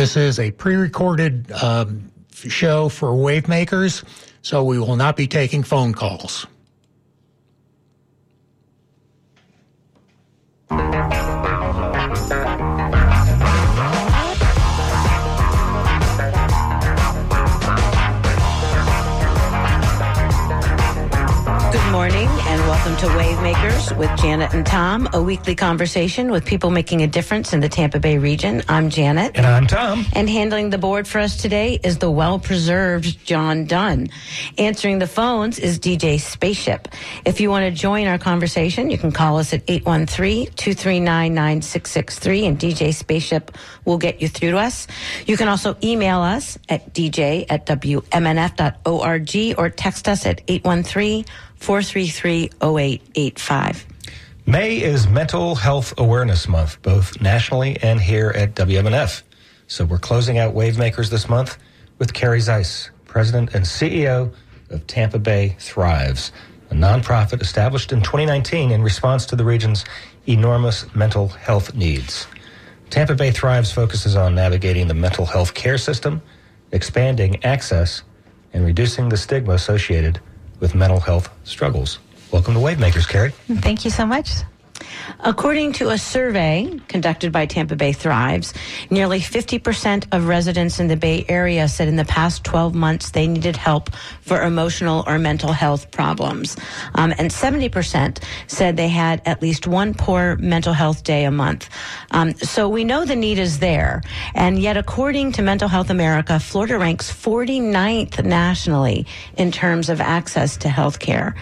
This is a pre recorded um, show for Wavemakers, so we will not be taking phone calls. Welcome to Wavemakers with Janet and Tom, a weekly conversation with people making a difference in the Tampa Bay region. I'm Janet. And I'm Tom. And handling the board for us today is the well preserved John Dunn. Answering the phones is DJ Spaceship. If you want to join our conversation, you can call us at 813 239 9663 and DJ Spaceship will get you through to us. You can also email us at dj at wmnf.org or text us at 813 433 0885. May is Mental Health Awareness Month, both nationally and here at WMNF. So we're closing out Wavemakers this month with Carrie Zeisse, President and CEO of Tampa Bay Thrives, a nonprofit established in 2019 in response to the region's enormous mental health needs. Tampa Bay Thrives focuses on navigating the mental health care system, expanding access, and reducing the stigma associated with mental health struggles. Welcome to Wavemakers, Carrie. Thank you so much. According to a survey conducted by Tampa Bay Thrives, nearly 50% of residents in the Bay Area said in the past 12 months they needed help for emotional or mental health problems. Um, and 70% said they had at least one poor mental health day a month. Um, so we know the need is there. And yet, according to Mental Health America, Florida ranks 49th nationally in terms of access to health care.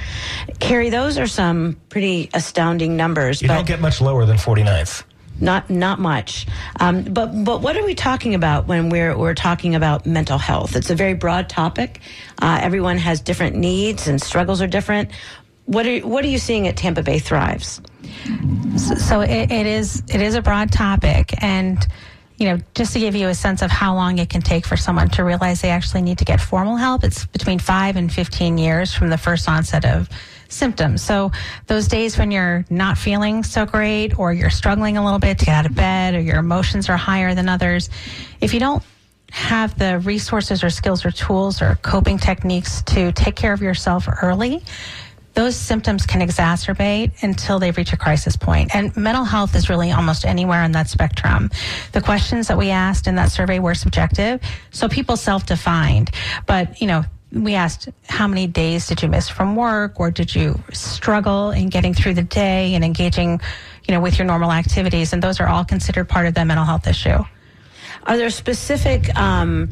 Carrie, those are some pretty astounding numbers. You don't get much lower than 49th. Not not much, um, but but what are we talking about when we're we're talking about mental health? It's a very broad topic. Uh, everyone has different needs and struggles are different. What are what are you seeing at Tampa Bay Thrives? So it, it is it is a broad topic, and you know, just to give you a sense of how long it can take for someone to realize they actually need to get formal help, it's between five and 15 years from the first onset of symptoms. So those days when you're not feeling so great or you're struggling a little bit to get out of bed or your emotions are higher than others, if you don't have the resources or skills or tools or coping techniques to take care of yourself early, those symptoms can exacerbate until they reach a crisis point. And mental health is really almost anywhere on that spectrum. The questions that we asked in that survey were subjective, so people self-defined. But, you know, we asked how many days did you miss from work or did you struggle in getting through the day and engaging, you know, with your normal activities? And those are all considered part of the mental health issue. Are there specific um,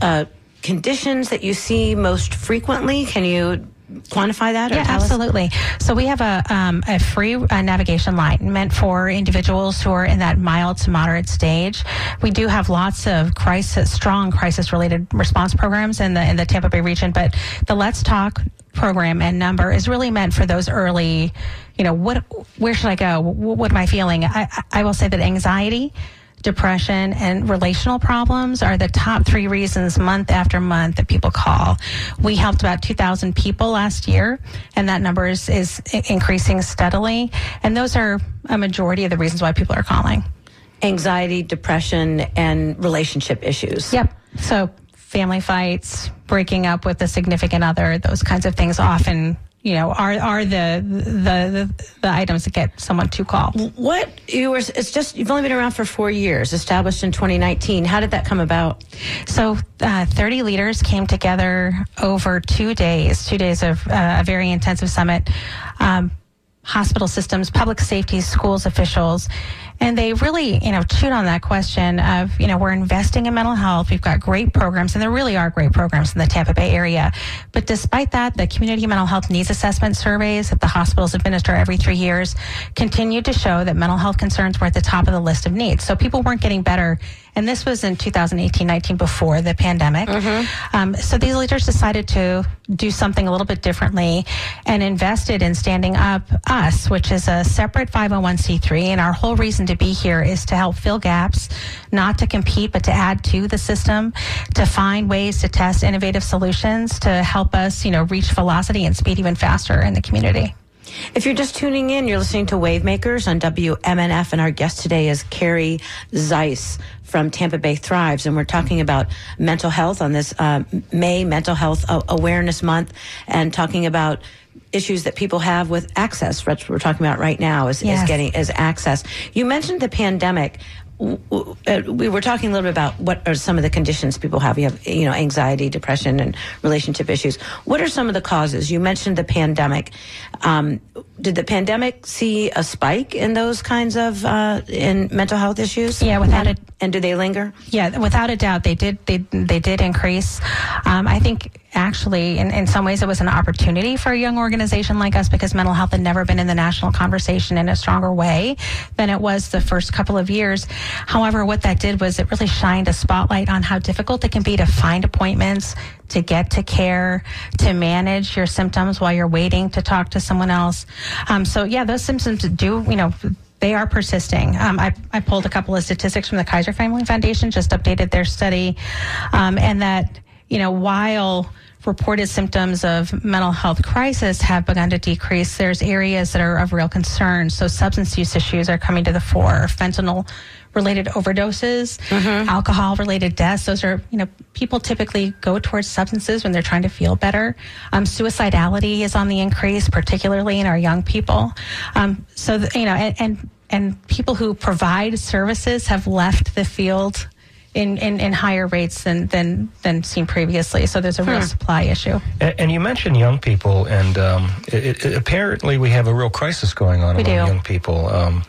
uh, conditions that you see most frequently? Can you quantify that? yeah, absolutely. So we have a, um, a free uh, navigation line meant for individuals who are in that mild to moderate stage. We do have lots of crisis, strong crisis-related response programs in the in the Tampa Bay region, but the Let's Talk program and number is really meant for those early. You know, what? Where should I go? What, what am I feeling? I, I will say that anxiety depression, and relational problems are the top three reasons month after month that people call. We helped about 2,000 people last year, and that number is, is increasing steadily. And those are a majority of the reasons why people are calling. Anxiety, depression, and relationship issues. Yep. So family fights, breaking up with a significant other, those kinds of things often you know are are the, the the the, items that get someone to call. What you were it's just you've only been around for four years established in 2019 how did that come about? So uh, 30 leaders came together over two days two days of uh, a very intensive summit. Um, hospital systems public safety schools officials and they really, you know, chewed on that question of, you know, we're investing in mental health. We've got great programs, and there really are great programs in the Tampa Bay area. But despite that, the community mental health needs assessment surveys that the hospitals administer every three years continued to show that mental health concerns were at the top of the list of needs. So people weren't getting better and this was in 2018 19 before the pandemic. Mm-hmm. Um, so these leaders decided to do something a little bit differently and invested in standing up us, which is a separate 501c3. And our whole reason to be here is to help fill gaps, not to compete, but to add to the system, to find ways to test innovative solutions to help us, you know, reach velocity and speed even faster in the community. If you're just tuning in, you're listening to Wavemakers on WMNF, and our guest today is Carrie Zeisse from Tampa Bay Thrives, and we're talking about mental health on this uh, May Mental Health Awareness Month, and talking about issues that people have with access. That's what we're talking about right now is, Yes. is getting is access. You mentioned the pandemic. Uh, We were talking a little bit about what are some of the conditions people have. You have, you know, anxiety, depression, and relationship issues. What are some of the causes? You mentioned the pandemic. Um, did the pandemic see a spike in those kinds of uh, in mental health issues? Yeah, without it. and do they linger? Yeah, without a doubt, they did. They they did increase. Um, I think actually, in, in some ways, it was an opportunity for a young organization like us because mental health had never been in the national conversation in a stronger way than it was the first couple of years. However, what that did was it really shined a spotlight on how difficult it can be to find appointments, to get to care, to manage your symptoms while you're waiting to talk to someone else. Um, so yeah, those symptoms do, you know, they are persisting. Um, I, I pulled a couple of statistics from the Kaiser Family Foundation, just updated their study, um, and that, you know, while reported symptoms of mental health crisis have begun to decrease, there's areas that are of real concern. So substance use issues are coming to the fore, fentanyl related overdoses, alcohol related deaths. Those are, you know, people typically go towards substances when they're trying to feel better. Um, suicidality is on the increase, particularly in our young people. Um, so, th- you know, and, and, and people who provide services have left the field in, in, in higher rates than, than, than seen previously. So there's a real supply issue. And, and you mentioned young people, and um, it, it, apparently we have a real crisis going on We among do. young people. Um,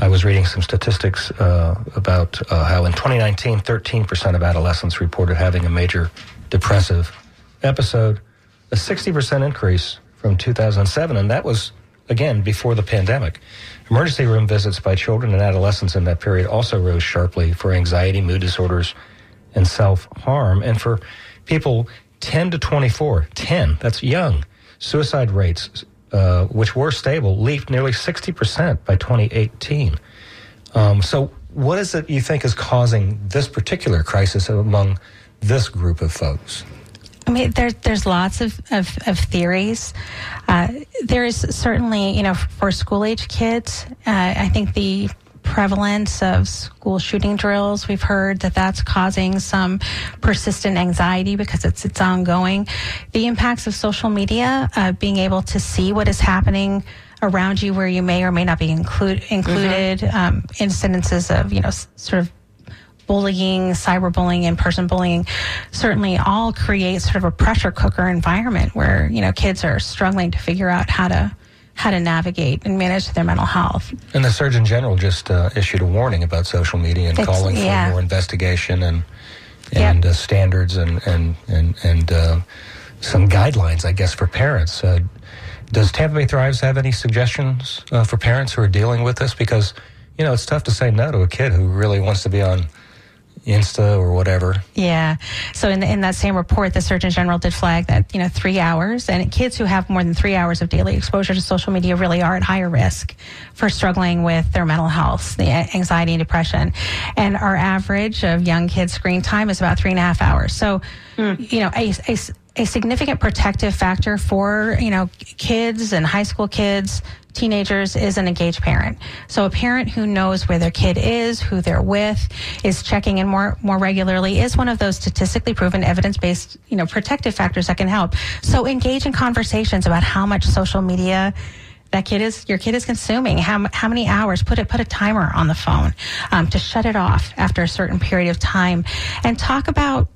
I was reading some statistics uh, about uh, how in 2019, 13% of adolescents reported having a major depressive episode, a 60% increase from 2007, and that was again before the pandemic. Emergency room visits by children and adolescents in that period also rose sharply for anxiety, mood disorders, and self harm. And for people 10 to 24, 10, that's young, suicide rates, uh, which were stable, leaped nearly 60% by 2018. Um, so, what is it you think is causing this particular crisis among this group of folks? I mean, there, there's lots of, of, of theories. Uh, there is certainly, you know, for school age kids, uh, I think the prevalence of school shooting drills, we've heard that that's causing some persistent anxiety because it's, it's ongoing. The impacts of social media, uh, being able to see what is happening around you where you may or may not be include, included, um, incidences of, you know, s- sort of bullying, cyberbullying, in-person bullying, certainly all create sort of a pressure cooker environment where you know kids are struggling to figure out how to how to navigate and manage their mental health. And the Surgeon General just uh, issued a warning about social media and It's- calling for yeah. more investigation and and uh, standards and and and and uh, some guidelines, I guess, for parents. Uh, does Tampa Bay Thrives have any suggestions uh, for parents who are dealing with this? Because you know it's tough to say no to a kid who really wants to be on Insta or whatever. Yeah. So in the, in that same report, the Surgeon General did flag that you know three hours and kids who have more than three hours of daily exposure to social media really are at higher risk for struggling with their mental health, the anxiety and depression. And our average of young kids screen time is about three and a half hours. So hmm. you know a, a s- a significant protective factor for you know kids and high school kids teenagers is an engaged parent. So a parent who knows where their kid is who they're with is checking in more more regularly is one of those statistically proven evidence-based you know protective factors that can help. So engage in conversations about how much social media that kid is your kid is consuming how, how many hours put it put a timer on the phone um, to shut it off after a certain period of time and talk about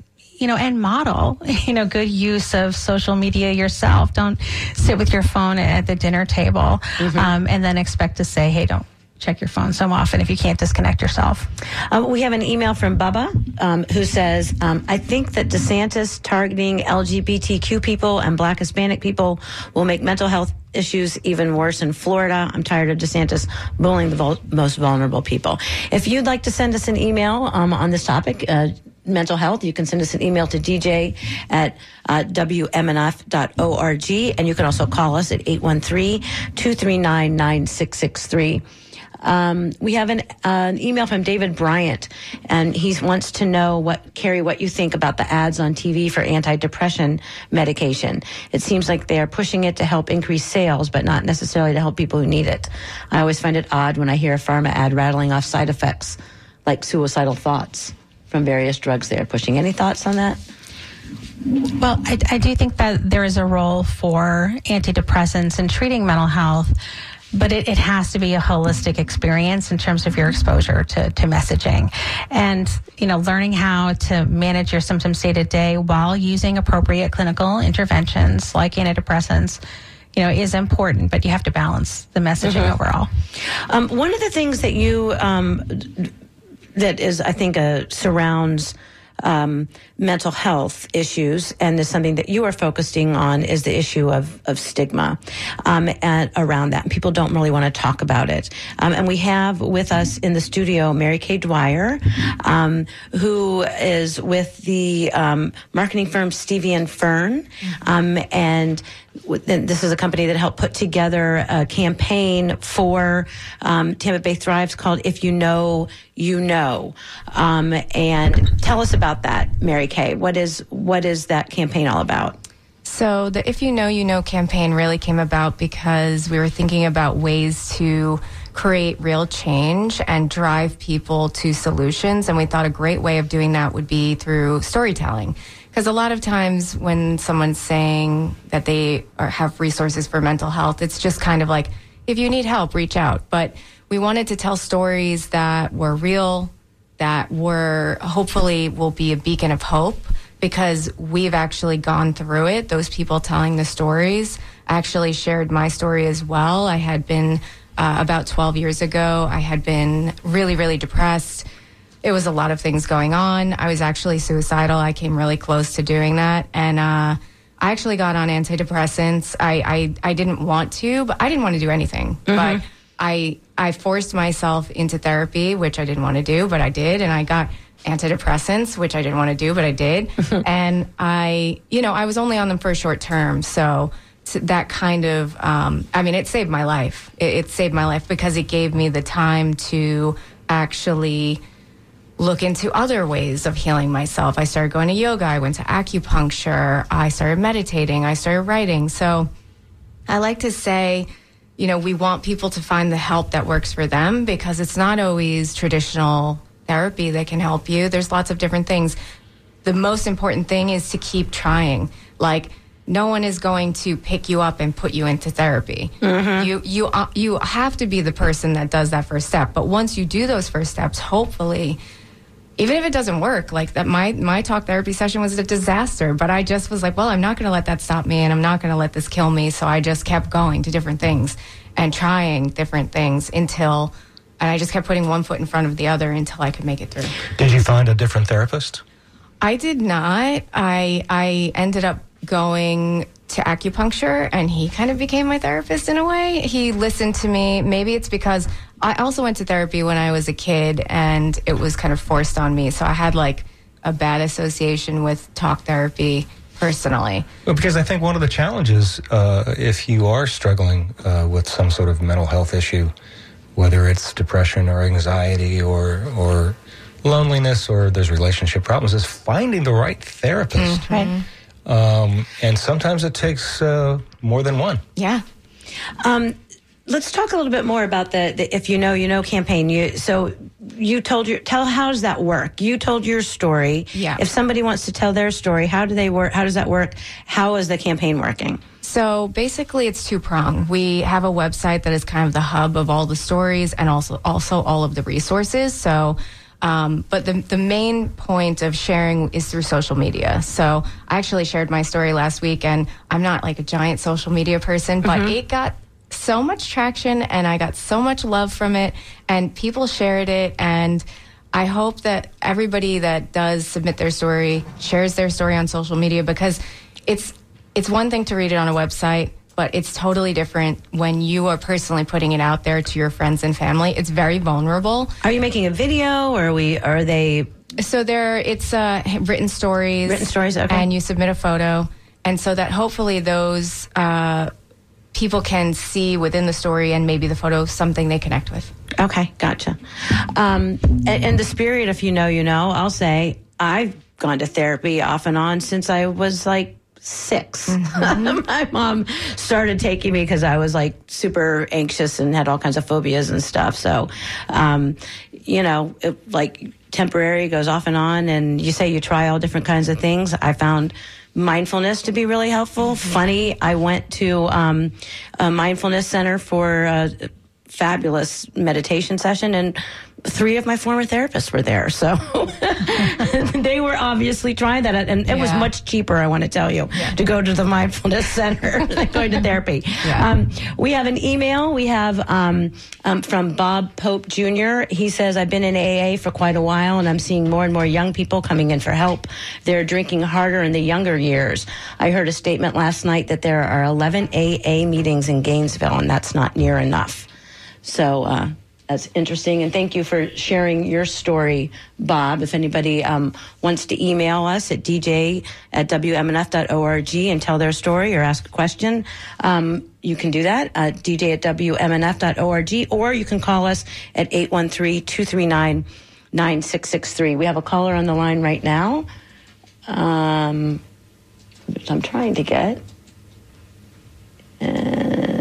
you know, and model, you know, good use of social media yourself. Don't sit with your phone at the dinner table um, and then expect to say, hey, don't check your phone so often if you can't disconnect yourself. Um, we have an email from Bubba um, who says, um, I think that DeSantis targeting LGBTQ people and black Hispanic people will make mental health issues even worse in Florida. I'm tired of DeSantis bullying the vul- most vulnerable people. If you'd like to send us an email um, on this topic, uh, mental health, you can send us an email to dj at uh, wmnf.org. And you can also call us at 813 239 9663. Um, we have an, uh, an email from David Bryant, and he wants to know what Carrie, what you think about the ads on TV for antidepressant medication. It seems like they are pushing it to help increase sales, but not necessarily to help people who need it. I always find it odd when I hear a pharma ad rattling off side effects like suicidal thoughts from various drugs they are pushing. Any thoughts on that? Well, I, I do think that there is a role for antidepressants in treating mental health, but it, it has to be a holistic experience in terms of your exposure to, to messaging. And, you know, learning how to manage your symptoms day to day while using appropriate clinical interventions like antidepressants you know, is important, but you have to balance the messaging mm-hmm. overall. Um, one of the things that you um, that is, I think, uh, surrounds um, mental health issues, and is something that you are focusing on is the issue of, of stigma um, and around that. People don't really want to talk about it. Um, and we have with us in the studio Mary Kay Dwyer, um, who is with the um, marketing firm Stevie and Fern, um, and this is a company that helped put together a campaign for um, Tampa Bay Thrives called "If You Know, You Know." Um, and tell us about that, Mary Kay. What is what is that campaign all about? So the "If You Know, You Know" campaign really came about because we were thinking about ways to create real change and drive people to solutions, and we thought a great way of doing that would be through storytelling. Because a lot of times when someone's saying that they are, have resources for mental health, it's just kind of like, if you need help, reach out. But we wanted to tell stories that were real, that were hopefully will be a beacon of hope because we've actually gone through it. Those people telling the stories actually shared my story as well. I had been uh, about 12 years ago, I had been really, really depressed it was a lot of things going on. I was actually suicidal. I came really close to doing that. And, uh, I actually got on antidepressants. I, I, I didn't want to, but I didn't want to do anything. Mm-hmm. But I, I forced myself into therapy, which I didn't want to do, but I did. And I got antidepressants, which I didn't want to do, but I did. and I, you know, I was only on them for a short term. So, that kind of, um, I mean, it saved my life. It, it saved my life because it gave me the time to actually look into other ways of healing myself. I started going to yoga, I went to acupuncture, I started meditating, I started writing. So I like to say, you know, we want people to find the help that works for them because it's not always traditional therapy that can help you. There's lots of different things. The most important thing is to keep trying. Like, no one is going to pick you up and put you into therapy. Mm-hmm. You you uh, you have to be the person that does that first step. But once you do those first steps, hopefully even if it doesn't work, like that, my my talk therapy session was a disaster. But I just was like, well, I'm not going to let that stop me, and I'm not going to let this kill me. So I just kept going to different things and trying different things until, and I just kept putting one foot in front of the other until I could make it through. Did you find a different therapist? I did not. I I ended up going to acupuncture and he kind of became my therapist in a way. He listened to me. Maybe it's because I also went to therapy when I was a kid and it was kind of forced on me. So I had like a bad association with talk therapy personally. Well, because I think one of the challenges, uh, if you are struggling uh, with some sort of mental health issue, whether it's depression or anxiety or or loneliness or there's relationship problems, is finding the right therapist. Mm-hmm. Right. Um, and sometimes it takes uh, more than one. Yeah. Um, let's talk a little bit more about the, the, if you know you know campaign. You so you told your tell how does that work? You told your story. Yeah. If somebody wants to tell their story how do they work how does that work? How is the campaign working? So basically it's two prong we have a website that is kind of the hub of all the stories and also also all of the resources. So um, but the, the main point of sharing is through social media. So I actually shared my story last week, and I'm not like a giant social media person, but mm-hmm. it got so much traction and I got so much love from it, and people shared it. And I hope that everybody that does submit their story shares their story on social media because it's it's one thing to read it on a website but it's totally different when you are personally putting it out there to your friends and family. It's very vulnerable. Are you making a video or are we are they so there it's uh, written stories written stories okay. and you submit a photo and so that hopefully those uh, people can see within the story and maybe the photo something they connect with. Okay, gotcha. Um, in, in the spirit, if you know, you know, I'll say I've gone to therapy off and on since I was like 6 My mom started taking me because I was like super anxious and had all kinds of phobias and stuff. So, um, you know, it, like temporary goes off and on, and you say you try all different kinds of things. I found mindfulness to be really helpful. Funny, I went to um, a mindfulness center for a fabulous meditation session, and three of my former therapists were there. So they were obviously trying that. And it was much cheaper, I want to tell you, to go to the mindfulness center than going to therapy. Yeah. Um, we have an email. We have um, um, from Bob Pope Jr. He says, I've been in AA for quite a while and I'm seeing more and more young people coming in for help. They're drinking harder in the younger years. I heard a statement last night that there are 11 AA meetings in Gainesville and that's not near enough. So uh, that's interesting. And thank you for sharing your story, Bob. If anybody um, wants to email us at dj at wmnf.org and tell their story or ask a question, um, you can do that at dj at wmnf.org or you can call us at 813 239 9663. We have a caller on the line right now, um, which I'm trying to get and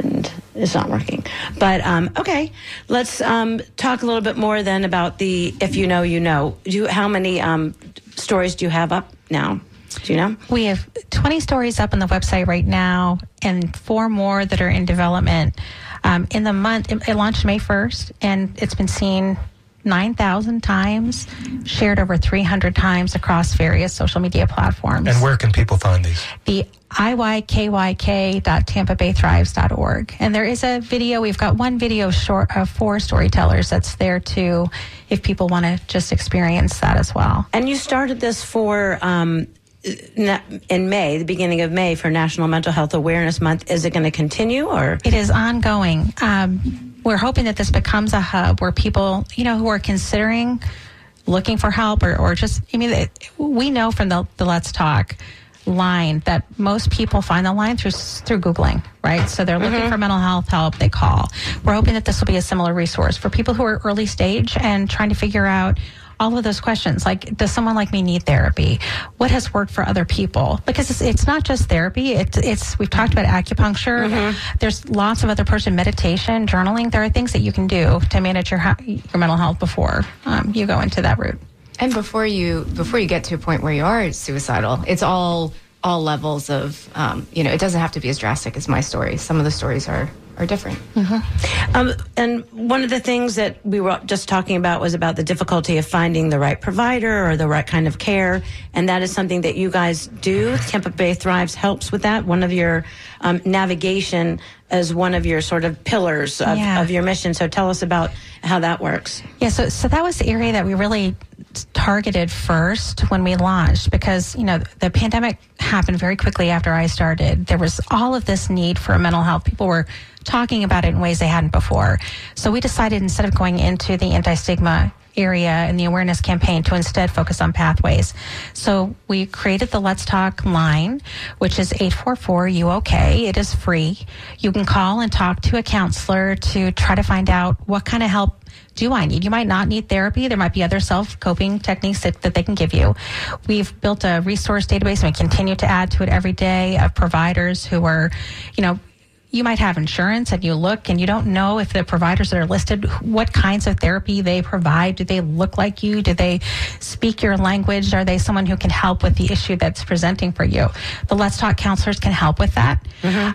it's not working. But um, okay, let's um, talk a little bit more then about the if you know, you know. Do how many um, stories do you have up now? Do you know? We have 20 stories up on the website right now and four more that are in development. Um, in the month, it, it launched May 1st and it's been seen 9,000 times, shared over 300 times across various social media platforms. And where can people find these? the iykyk.tampabaythrives.org. And there is a video. We've got one video short of four storytellers that's there too, if people want to just experience that as well. And you started this for um, in May, the beginning of May, for National Mental Health Awareness Month. Is it going to continue or? It is ongoing. Um, we're hoping that this becomes a hub where people, you know, who are considering looking for help or, or just, I mean, it, we know from the, the Let's Talk line that most people find the line through through googling right? So they're looking mm-hmm. for mental health help they call. We're hoping that this will be a similar resource for people who are early stage and trying to figure out all of those questions like does someone like me need therapy? What has worked for other people? Because it's, it's not just therapy. It's, it's we've talked about acupuncture. There's lots of other person meditation journaling. There are things that you can do to manage your your mental health before um, you go into that route. And before you before you get to a point where you are suicidal, it's all all levels of um, you know. It doesn't have to be as drastic as my story. Some of the stories are are different. Um, and one of the things that we were just talking about was about the difficulty of finding the right provider or the right kind of care. And that is something that you guys do. Tampa Bay Thrives helps with that. One of your um, navigation as one of your sort of pillars of, Yeah. of your mission. So tell us about how that works. Yeah, so so that was the area that we really targeted first when we launched because you know the pandemic happened very quickly after I started. There was all of this need for mental health. People were talking about it in ways they hadn't before. So we decided instead of going into the anti-stigma area and the awareness campaign to instead focus on pathways. So we created the Let's Talk line, which is 844 you okay. It is free. You can call and talk to a counselor to try to find out what kind of help do I need? You might not need therapy. There might be other self coping techniques that, that they can give you. We've built a resource database and we continue to add to it every day of providers who are, you know, you might have insurance and you look and you don't know if the providers that are listed what kinds of therapy they provide do they look like you? Do they speak your language? Are they someone who can help with the issue that's presenting for you? The let's talk counselors can help with that.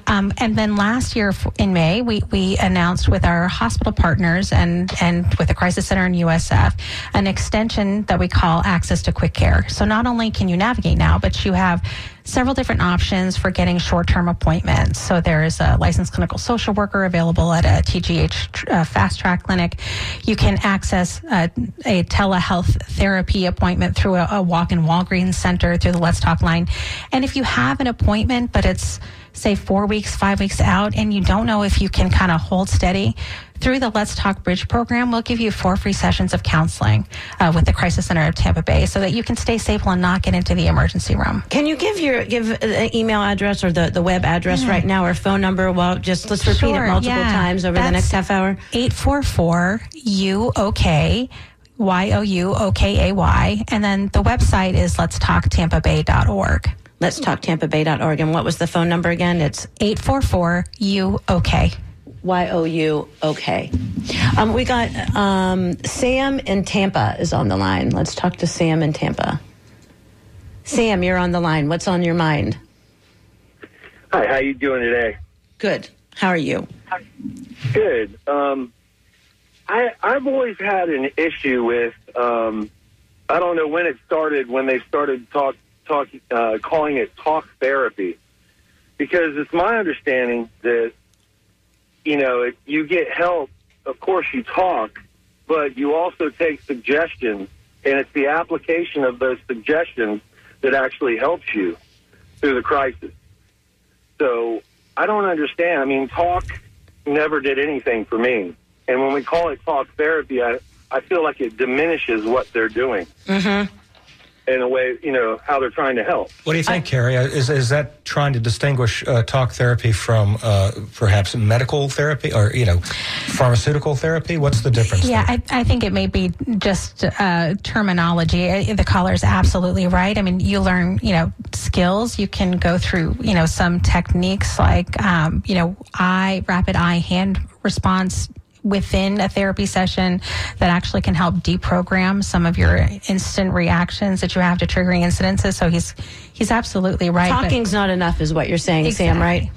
Um, and then last year in may we, we announced with our hospital partners and and with the crisis center and usf an extension that we call access to quick care. So not only can you navigate now but you have several different options for getting short-term appointments. So there is a licensed clinical social worker available at a TGH uh, fast track clinic. You can access uh, a telehealth therapy appointment through a, a walk-in Walgreens center through the Let's Talk line. And if you have an appointment, but it's say four weeks, five weeks out, and you don't know if you can kind of hold steady, through the Let's Talk Bridge program, we'll give you four free sessions of counseling uh, with the Crisis Center of Tampa Bay so that you can stay stable and not get into the emergency room. Can you give your give the email address or the, the web address right now or phone number? Well, just let's repeat Sure, it multiple yeah. times over the next half hour. 844 UK. Y O U O K A Y. And then the website is letstalktampabay.org. Let's talk TampaBay.org. And what was the phone number again? It's 844 U OK. Y O U. Okay. Um, we got um, Sam in Tampa is on the line. Let's talk to Sam in Tampa. Sam, you're on the line. What's on your mind? Hi, how you doing today? Good. How are you? Good. Um, I I've always had an issue with um, I don't know when it started when they started talk talk uh, calling it talk therapy because it's my understanding that you know if you get help, of course you talk, but you also take suggestions, and it's the application of those suggestions that actually helps you through the crisis. So I don't understand. I mean, talk never did anything for me. And when we call it talk therapy, I, I feel like it diminishes what they're doing. Mm-hmm. In a way, you know, how they're trying to help. What do you think, Carrie? Uh, Is, is that trying to distinguish uh, talk therapy from uh, perhaps medical therapy or, you know, pharmaceutical therapy? What's the difference? Yeah. I, I think it may be just uh, terminology. Uh, The caller's absolutely right. I mean, you learn, you know, skills. You can go through, you know, some techniques like, um, you know, eye, rapid eye hand response within a therapy session that actually can help deprogram some of your instant reactions that you have to triggering incidences. So he's he's absolutely right. but- Talking's not enough, is what you're saying, Sam, right?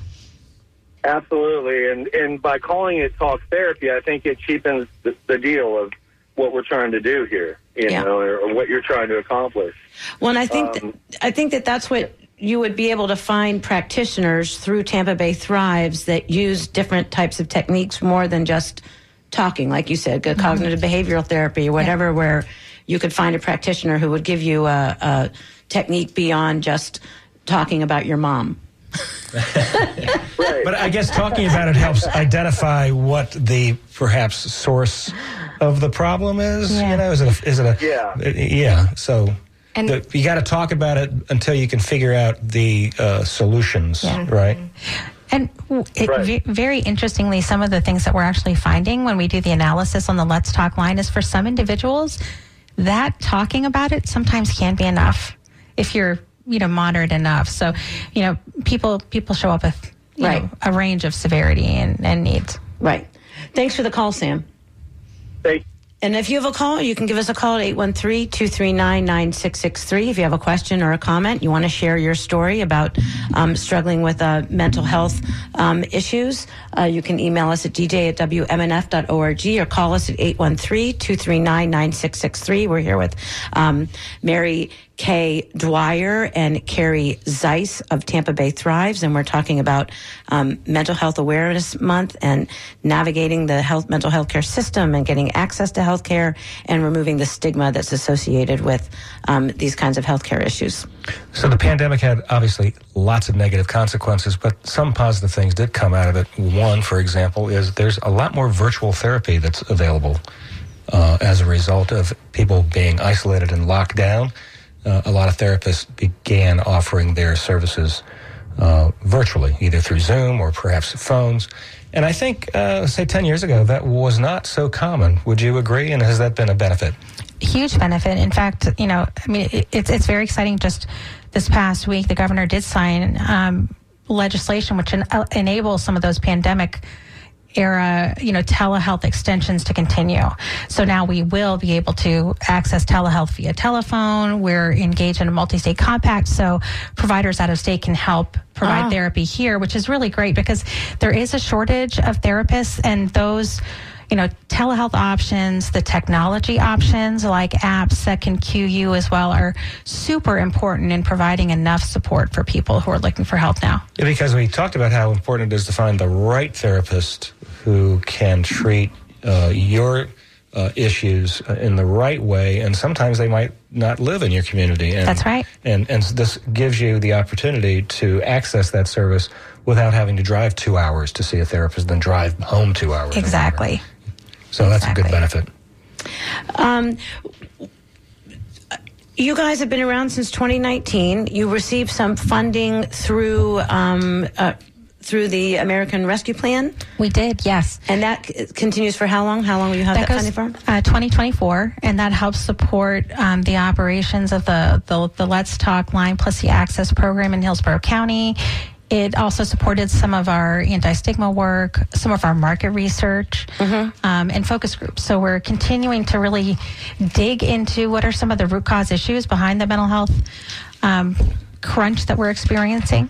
Absolutely. And, and by calling it talk therapy, I think it cheapens the, the deal of what we're trying to do here, you Yeah. know, or, or what you're trying to accomplish. Well, and I think Um, that, I think that that's what you would be able to find practitioners through Tampa Bay Thrives that use different types of techniques more than just talking, like you said, good cognitive behavioral therapy or whatever, where you could find a practitioner who would give you a, a technique beyond just talking about your mom. Right. But I guess talking about it helps identify what the perhaps source of the problem is. Yeah. You know, is it a, is it a Yeah. uh, yeah. So And- the, you got to talk about it until you can figure out the uh, solutions, Yeah. right? And it, Right. ve- very interestingly, some of the things that we're actually finding when we do the analysis on the Let's Talk line is for some individuals, that talking about it sometimes can be enough if you're, you know, moderate enough. So, you know, people people show up with you Right. know, a range of severity and, and needs. Right. Thanks for the call, Sam. Thank And if you have a call, you can give us a call at 813-239-9663. If you have a question or a comment, you want to share your story about um, struggling with uh, mental health um, issues, uh, you can email us at dj at wmnf.org or call us at 813-239-9663. We're here with um, Mary Kay Dwyer and Carrie Zeisse of Tampa Bay Thrives, and we're talking about um, Mental Health Awareness Month and navigating the health mental health care system and getting access to health care and removing the stigma that's associated with um, these kinds of health care issues. So the pandemic had obviously lots of negative consequences, but some positive things did come out of it. One, for example, is there's a lot more virtual therapy that's available uh, as a result of people being isolated and locked down. Uh, a lot of therapists began offering their services uh, virtually, either through Zoom or perhaps phones. And I think, uh, say, 10 years ago, that was not so common. Would you agree? And has that been a benefit? huge benefit. In fact, you know, I mean, it, it's it's very exciting. Just this past week, the governor did sign um, legislation which en- enables some of those pandemic era, you know, telehealth extensions to continue. So now we will be able to access telehealth via telephone. We're engaged in a multi-state compact, so providers out of state can help provide Ah. therapy here, which is really great because there is a shortage of therapists, and those you know, telehealth options, the technology options like apps that can cue you as well are super important in providing enough support for people who are looking for help now. Yeah, because we talked about how important it is to find the right therapist who can treat uh, your uh, issues uh, in the right way, and sometimes they might not live in your community. And, That's right. And and this gives you the opportunity to access that service without having to drive two hours to see a therapist, then drive home two hours. Exactly. So that's a good benefit. Um, you guys have been around since 2019. You received some funding through um, uh, through the American Rescue Plan, We did, yes. and that c- continues for how long? How long will you have that, That goes funding for? uh, 2024, and that helps support um, the operations of the, the the Let's Talk line Plus the Access program in Hillsborough County. It also supported some of our anti-stigma work, some of our market research, um, and focus groups. So we're continuing to really dig into what are some of the root cause issues behind the mental health um, crunch that we're experiencing.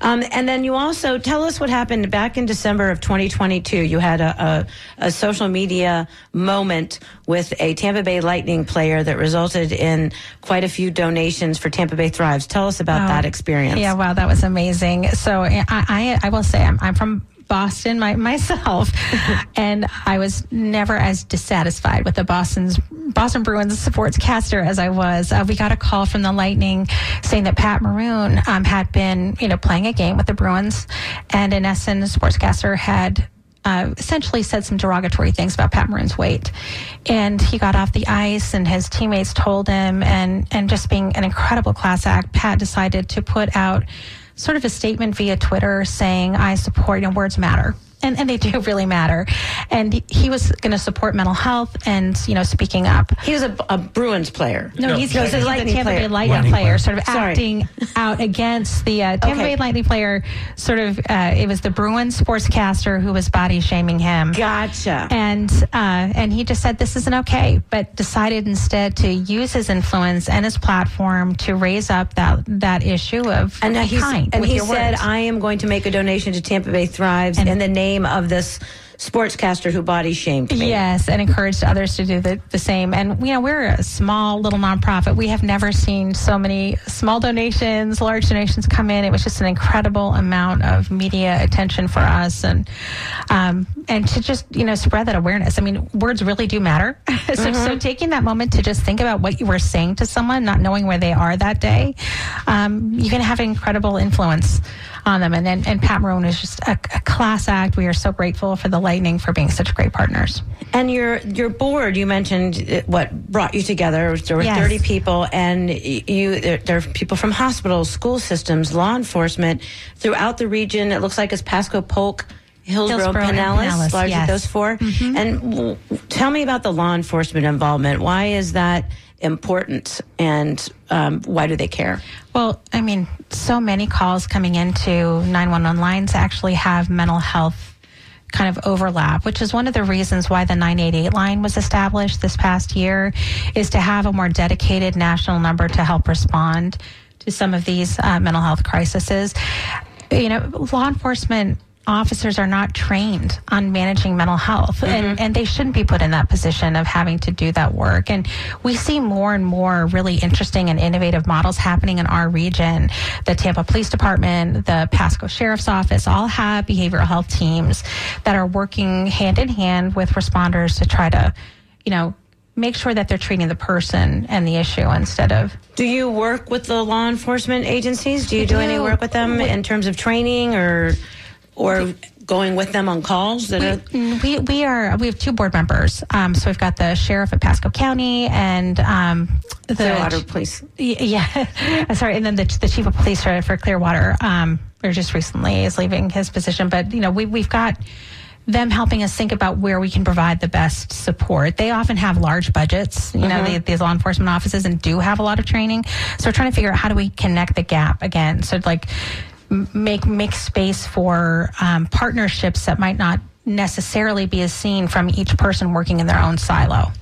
Um, and then you also tell us what happened back in December of 2022. You had a, a, a social media moment with a Tampa Bay Lightning player that resulted in quite a few donations for Tampa Bay Thrives. Tell us about Oh, that experience. Yeah, wow, that was amazing. So I, I, I will say I'm, I'm from Boston my, myself, and I was never as dissatisfied with the Boston's Boston Bruins sportscaster as I was. Uh, we got a call from the Lightning saying that Pat Maroon um, had been, you know, playing a game with the Bruins, and in essence, the sportscaster had uh, essentially said some derogatory things about Pat Maroon's weight. And he got off the ice, and his teammates told him, and, and just being an incredible class act, Pat decided to put out sort of a statement via Twitter saying, I support, you words matter. And, and they do really matter. And he was going to support mental health and, you know, speaking up. He was a, a Bruins player. No, he's, No, he's, he's a a Lightning Tampa player. Bay Lightning, Lightning player, player. sort of Sorry. acting out against the uh, Tampa Okay. Bay Lightning player. Sort of, uh, it was the Bruins sportscaster who was body shaming him Gotcha. and uh, and he just said this isn't okay, but decided instead to use his influence and his platform to raise up that that issue of And, he's, kind and he said, words. I am going to make a donation to Tampa Bay Thrives And- in the name of this sportscaster who body shamed me. Yes, and encouraged others to do the, the same. And, you know, we're a small little nonprofit. We have never seen so many small donations, large donations come in. It was just an incredible amount of media attention for us and, um, and to just, you know, spread that awareness. I mean, words really do matter. so, so taking that moment to just think about what you were saying to someone, not knowing where they are that day, um, you can have an incredible influence on them. And, and, and Pat Maroon is just a, a class act. We are so grateful for the Lightning for being such great partners. And your your board, you mentioned uh, what brought you together. There were Yes. 30 people, and you there, there are people from hospitals, school systems, law enforcement throughout the region. It looks like it's Pasco, Polk, Hillsborough, Pinellas, Pinellas, largely yes. Mm-hmm. those 4 And w- tell me about the law enforcement involvement. Why is that important, and um, why do they care? Well, I mean, so many calls coming into 911 lines actually have mental health kind of overlap, which is one of the reasons why the 988 line was established this past year, is to have a more dedicated national number to help respond to some of these uh, mental health crises. You know, law enforcement officers are not trained on managing mental health and, mm-hmm. and they shouldn't be put in that position of having to do that work. And we see more and more really interesting and innovative models happening in our region. The tampa police department the pasco sheriff's office all have behavioral health teams that are working hand in hand with responders to try to you know make sure that they're treating the person and the issue instead of Do you work with the law enforcement agencies? Do you do any work with them in terms of training or or going with them on calls that are We we are we have two board members. Um, so we've got the sheriff of Pasco County and um, the Clearwater Police? Yeah, sorry, and then the the chief of police for, for Clearwater, um, or just recently is leaving his position. But you know, we we've got them helping us think about where we can provide the best support. They often have large budgets, you know, the, these law enforcement offices, and do have a lot of training. So we're trying to figure out how do we connect the gap again. So like make make space for um, partnerships that might not necessarily be as seen from each person working in their own silo.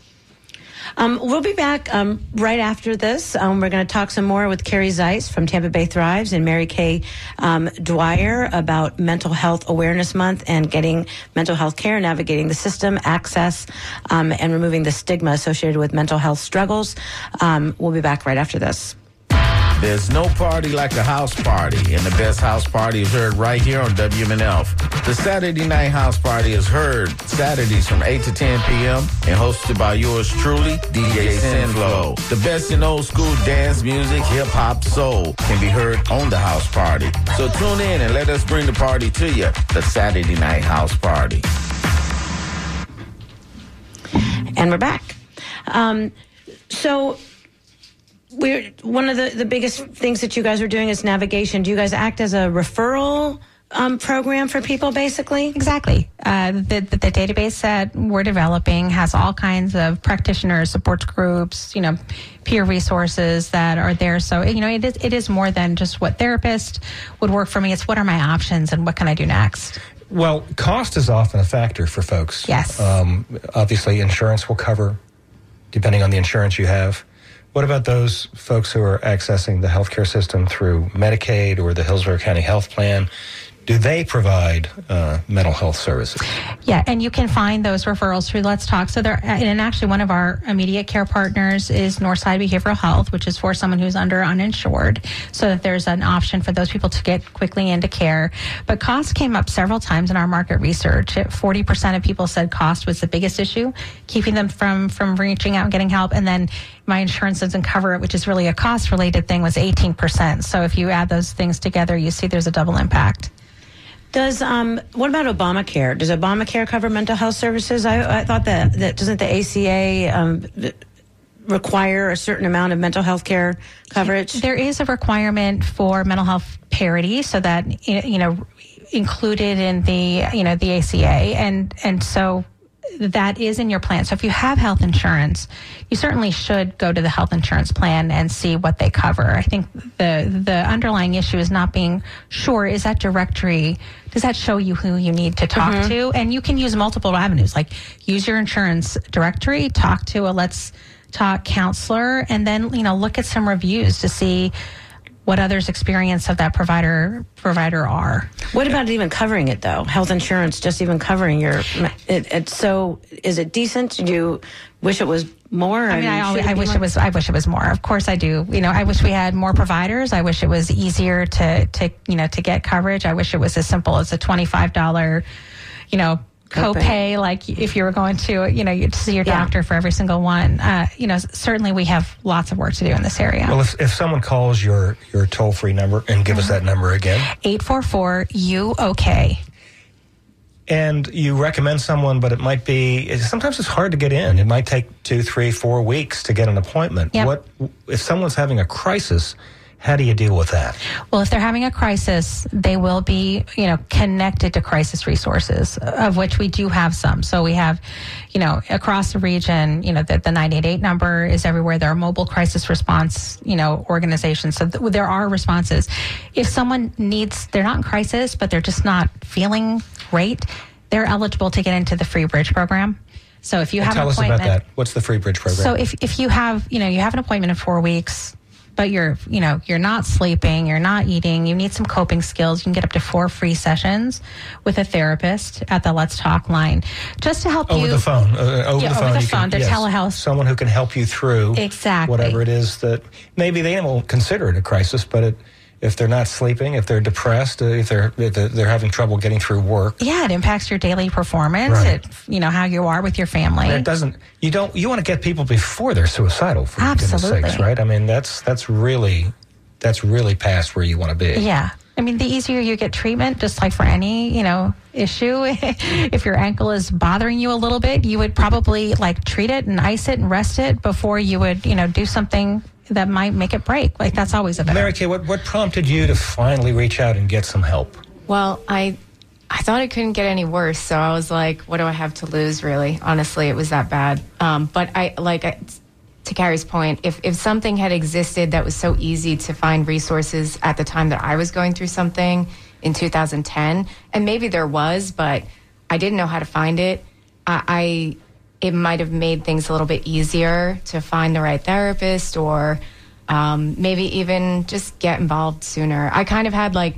Um, we'll be back um, right after this. Um, we're going to talk some more with Carrie Zeisse from Tampa Bay Thrives and Mary Kay um, Dwyer about Mental Health Awareness Month and getting mental health care, navigating the system, access, um, and removing the stigma associated with mental health struggles. Um, we'll be back right after this. There's no party like a house party, and the best house party is heard right here on WMNF. The Saturday Night House Party is heard Saturdays from 8 to 10 p.m. and hosted by yours truly, DJ Sinflow. The best in old school dance music, hip hop, soul can be heard on the house party. So tune in and let us bring the party to you. The Saturday Night House Party. And we're back. Um, so we're one of the, the biggest things that you guys are doing is navigation. Do you guys act as a referral um, program for people, basically? Exactly. Uh, the, the, the database that we're developing has all kinds of practitioners, support groups, you know, peer resources that are there. So, you know, it is, it is more than just what therapist would work for me. It's what are my options and what can I do next? Well, cost is often a factor for folks. Yes. Um, obviously, insurance will cover, depending on the insurance you have. What about those folks who are accessing the healthcare system through Medicaid or the Hillsborough County Health Plan? Do they provide uh, mental health services? Yeah, and you can find those referrals through Let's Talk. So there, and actually, one of our immediate care partners is Northside Behavioral Health, which is for someone who's under uninsured, so that there's an option for those people to get quickly into care. But cost came up several times in our market research. Forty percent of people said cost was the biggest issue, keeping them from from reaching out and getting help, and then my insurance doesn't cover it, which is really a cost related thing, was 18%. So if you add those things together, you see there's a double impact. Does um, what about Obamacare? Does Obamacare cover mental health services? I, I thought that that doesn't the ACA um, require a certain amount of mental health care coverage? There is a requirement for mental health parity, so that you know included in the you know the ACA, and and so that is in your plan. So if you have health insurance, you certainly should go to the health insurance plan and see what they cover. I think the the underlying issue is not being sure is that directory does that show you who you need to talk mm-hmm. to and you can use multiple avenues like use your insurance directory, talk to a let's talk counselor and then you know look at some reviews to see what others' experience of that provider provider are. What about even covering it though? Health insurance, just even covering your. It, it's so. Is it decent? Do you wish it was more? I mean, I, always, I wish more? it was. I wish it was more. Of course, I do. You know, I wish we had more providers. I wish it was easier to to you know to get coverage. I wish it was as simple as a twenty five dollar, you know, copay, like if you were going to, you know, you see your doctor yeah. for every single one. Uh, you know, certainly we have lots of work to do in this area. Well, if, if someone calls your, your toll free number and give mm-hmm. us that number again 844 U OK. And you recommend someone, but it might be sometimes it's hard to get in. It might take two, three, four weeks to get an appointment. Yep. What if someone's having a crisis? How do you deal with that? Well, if they're having a crisis, they will be, you know, connected to crisis resources, of which we do have some. So we have, you know, across the region, you know, the, the 988 number is everywhere. There are mobile crisis response, you know, organizations. So th- there are responses. If someone needs, they're not in crisis, but they're just not feeling great, they're eligible to get into the free bridge program. So if you have tell an appointment, us about that. What's the free bridge program? So if, if you have, you know, you have an appointment in four weeks, but you're, you know, you're not sleeping, you're not eating, you need some coping skills, you can get up to four free sessions with a therapist at the Let's Talk line just to help over you. The phone, uh, over yeah, the phone. Over the phone. Can, yes, telehealth. Someone who can help you through exactly whatever it is that maybe they won't consider it a crisis, but it if they're not sleeping, if they're depressed, uh, if they're if they're having trouble getting through work. Yeah, it impacts your daily performance. Right. It, you know how you are with your family. It doesn't. You don't. You want to get people before they're suicidal. For Absolutely. Sakes, right? I mean, that's that's really that's really past where you want to be. Yeah. I mean, the easier you get treatment, just like for any, you know, issue, if your ankle is bothering you a little bit, you would probably like treat it and ice it and rest it before you would, you know, do something that might make it break. Like that's always a better. Mary Kay, what, what prompted you to finally reach out and get some help? Well, I I thought it couldn't get any worse, so I was like, what do I have to lose really? Honestly, it was that bad. Um, but I like I, to Carrie's point, if, if something had existed that was so easy to find resources at the time that I was going through something in 2010, and maybe there was, but I didn't know how to find it, I, I it might have made things a little bit easier to find the right therapist or um, maybe even just get involved sooner. I kind of had like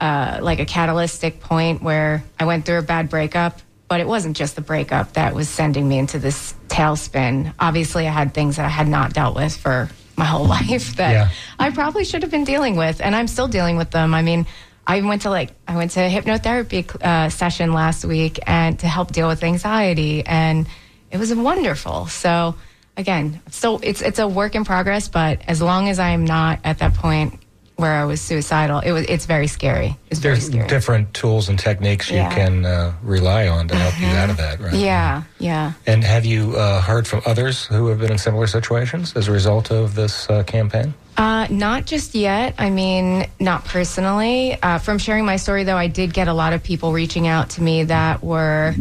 uh, like a catalytic point where I went through a bad breakup but it wasn't just the breakup that was sending me into this tailspin. Obviously, I had things that I had not dealt with for my whole life that Yeah. I probably should have been dealing with, and I'm still dealing with them. I mean, I went to like I went to a hypnotherapy uh, session last week and to help deal with anxiety, and it was wonderful. So again, so it's it's a work in progress, but as long as I'm not at that point where I was suicidal, it was it's very scary. It's very There's scary. different tools and techniques you Yeah. Mm-hmm. can uh, rely on to help you out of that, right? Yeah, yeah. And have you uh, heard from others who have been in similar situations as a result of this uh, campaign? Uh, not just yet. I mean, not personally. Uh, from sharing my story, though, I did get a lot of people reaching out to me that were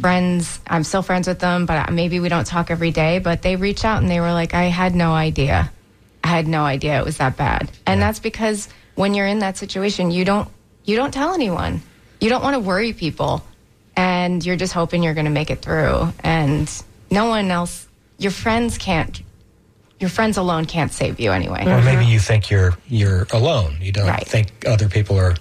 friends. I'm still friends with them, but maybe we don't talk every day. But they reached out and they were like, I had no idea. I had no idea it was that bad. And that's because when you're in that situation, you don't you don't tell anyone. You don't want to worry people, and you're just hoping you're going to make it through. And no one else, your friends can't. Your friends alone can't save you anyway. Or maybe uh-huh. you think you're you're alone. You don't Right. think other people are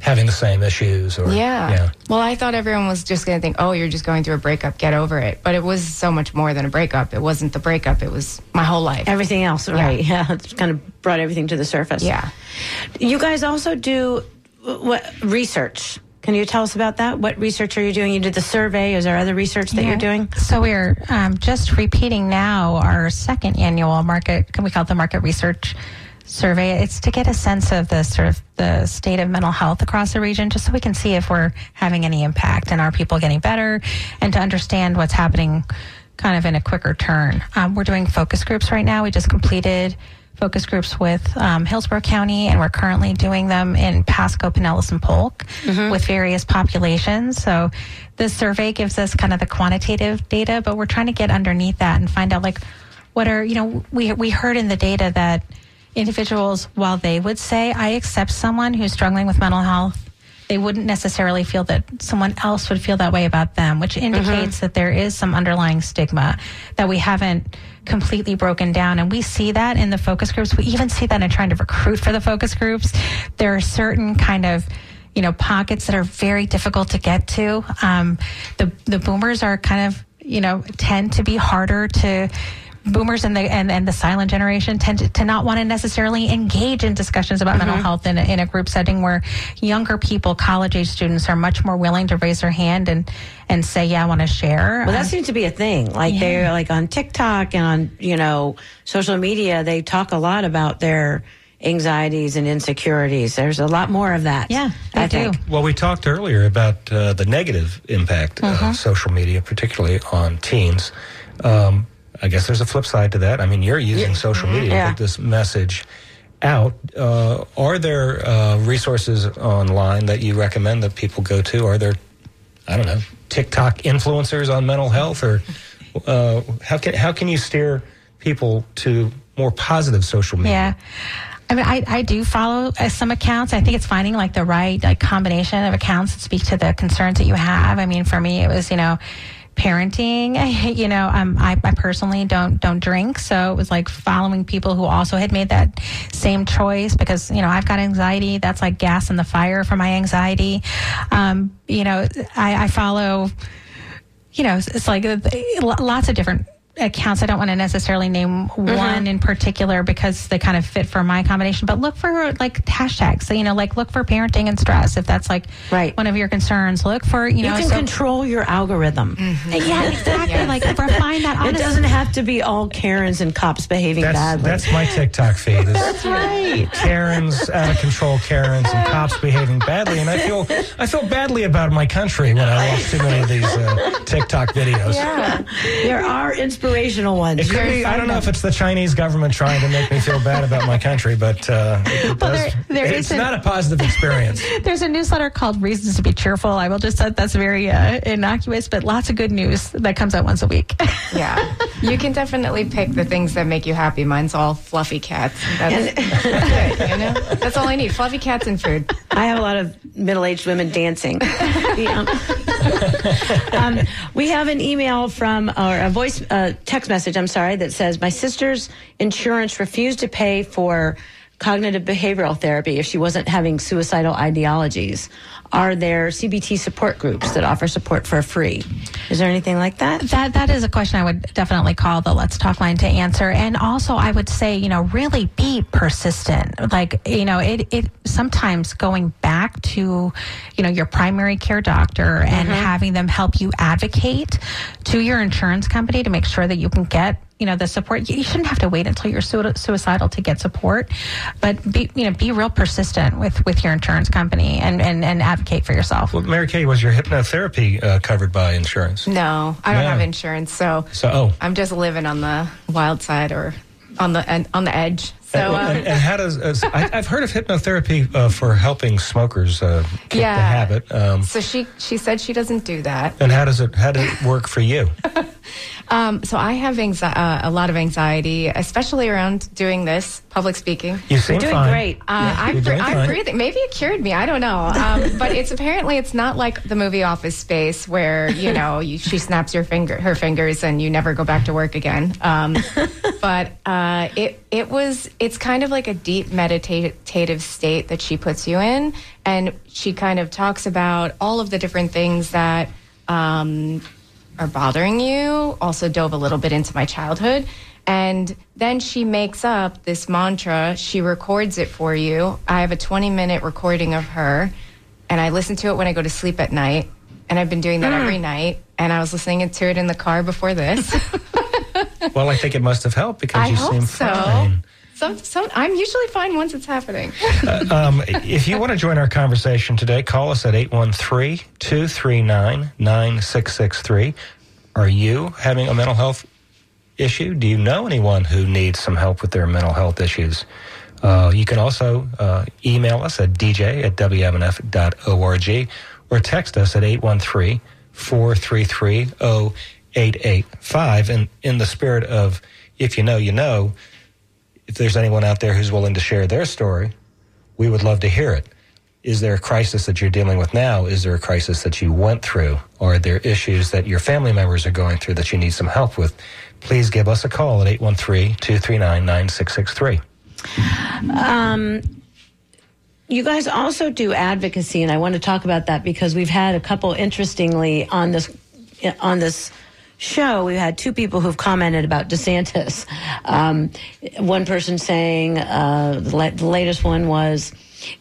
having the same issues. Or Yeah. yeah. Well, I thought everyone was just going to think, oh, you're just going through a breakup, get over it. But it was so much more than a breakup. It wasn't the breakup, it was my whole life. Everything else, right? Yeah, it's kind of brought everything to the surface. Yeah. You guys also do uh, what research? Can you tell us about that? What research are you doing? You did the survey. Is there other research that Yeah. you're doing? So we're um, just repeating now our second annual market. Can we call it the market research survey? It's to get a sense of the sort of the state of mental health across the region, just so we can see if we're having any impact and are people getting better, and to understand what's happening, kind of in a quicker turn. Um, we're doing focus groups right now. We just completed focus groups with um, Hillsborough County, and we're currently doing them in Pasco, Pinellas, and Polk with various populations. So this survey gives us kind of the quantitative data, but we're trying to get underneath that and find out like what are you know we we heard in the data that individuals while they would say I accept someone who's struggling with mental health they wouldn't necessarily feel that someone else would feel that way about them, which indicates that there is some underlying stigma that we haven't completely broken down. And we see that in the focus groups. We even see that in trying to recruit for the focus groups. There are certain kind of you know pockets that are very difficult to get to. Um, the the boomers are kind of you know tend to be harder to boomers and the and, and the silent generation tend to, to not want to necessarily engage in discussions about mental health in a, in a group setting where younger people college age students are much more willing to raise their hand and and say yeah i want to share Well, that seems to be a thing. Like they're like on TikTok and on you know social media, they talk a lot about their anxieties and insecurities. There's a lot more of that. Yeah, I do. think. Well, we talked earlier about uh, the negative impact Mm-hmm. of social media, particularly on teens. Um, I guess there's a flip side to that. I mean, you're using social media Yeah. to get this message out. Uh, are there uh, resources online that you recommend that people go to? Are there, I don't know, TikTok influencers on mental health, or uh, how can how can you steer people to more positive social media? Yeah. I mean, I, I do follow uh, some accounts. I think it's finding like the right like combination of accounts that speak to the concerns that you have. I mean, for me, it was, you know, parenting. You know, um, I, I personally don't don't drink, so it was like following people who also had made that same choice because you know I've got anxiety. That's like gas in the fire for my anxiety. Um, you know, I, I follow you know, it's, like uh, lots of different accounts. I don't want to necessarily name one in particular because they kind of fit for my combination, but look for like hashtags. So, you know, like look for parenting and stress if that's like Right. one of your concerns. Look for, you You know, you can so- control your algorithm. yeah, exactly. Like refine that. It doesn't have to be all Karens and cops behaving That's badly. that's my TikTok feed. That's right. Karens out of control Karens and cops behaving badly, and I feel I feel badly about my country when I watch too many of these uh, TikTok videos. Yeah. There are inspirational ones. It could be. I don't know if it's the Chinese government trying to make me feel bad about my country, but uh, it Well, does, there- there it's isn't- not a positive experience. There's a newsletter called Reasons to Be Cheerful. I will just say that's very uh, innocuous, but lots of good news that comes out once a week. Yeah. You can definitely pick the things that make you happy. Mine's all fluffy cats. That's, that's it, you know? That's all I need. Fluffy cats and food. I have a lot of middle-aged women dancing. Yeah. um, we have an email from or a voice uh, text message. I'm sorry that says my sister's insurance refused to pay for cognitive behavioral therapy if she wasn't having suicidal ideologies? Are there CBT support groups that offer support for free? Is there anything like that? That that is a question I would definitely call the Let's Talk line to answer. And also, I would say, you know, really be persistent. Like, you know, it it sometimes going back to, you know, your primary care doctor and mm-hmm. having them help you advocate to your insurance company to make sure that you can get you know the support you shouldn't have to wait until you're sui- suicidal to get support but be you know be real persistent with with your insurance company and and, and advocate for yourself Well, Mary Kay, was your hypnotherapy uh, covered by insurance? No, I don't No. have insurance, so So, oh. I'm just living on the wild side or on the on the edge. So and, uh, and, and how does as, I, I've heard of hypnotherapy uh, for helping smokers uh, kick Yeah. the habit. Um, so she she said she doesn't do that. and how does it how did it work for you? Um, so I have anxi- uh, a lot of anxiety, especially around doing this public speaking. You seem Doing fine. great. Uh, I'm, You're br- doing I'm fine. breathing. Maybe it cured me. I don't know. Um, but it's apparently it's not like the movie Office Space where you know you, she snaps your finger her fingers and you never go back to work again. Um, but uh, it it was it's kind of like a deep meditative state that she puts you in, and she kind of talks about all of the different things that. Um, are bothering you. Also, dove a little bit into my childhood. And then she makes up this mantra. She records it for you. I have a 20 minute recording of her, and I listen to it when I go to sleep at night. And I've been doing that every mm. night. And I was listening to it in the car before this. Well, I think it must have helped because I you seem so. fine. Some, some, I'm usually fine once it's happening. Um, if you want to join our conversation today, call us at 813-239-9663. Are you having a mental health issue? Do you know anyone who needs some help with their mental health issues? Uh, you can also uh, email us at dj at wmnf.org or text us at 813-433-0885. And in the spirit of if you know, you know, if there's anyone out there who's willing to share their story, we would love to hear it. Is there a crisis that you're dealing with now? Is there a crisis that you went through? Or are there issues that your family members are going through that you need some help with? Please give us a call at 813 239 9663. Um, you guys also do advocacy, and I want to talk about that because we've had a couple interestingly on this on this show. We've had two people who've commented about DeSantis. Um, one person saying uh, the latest one was.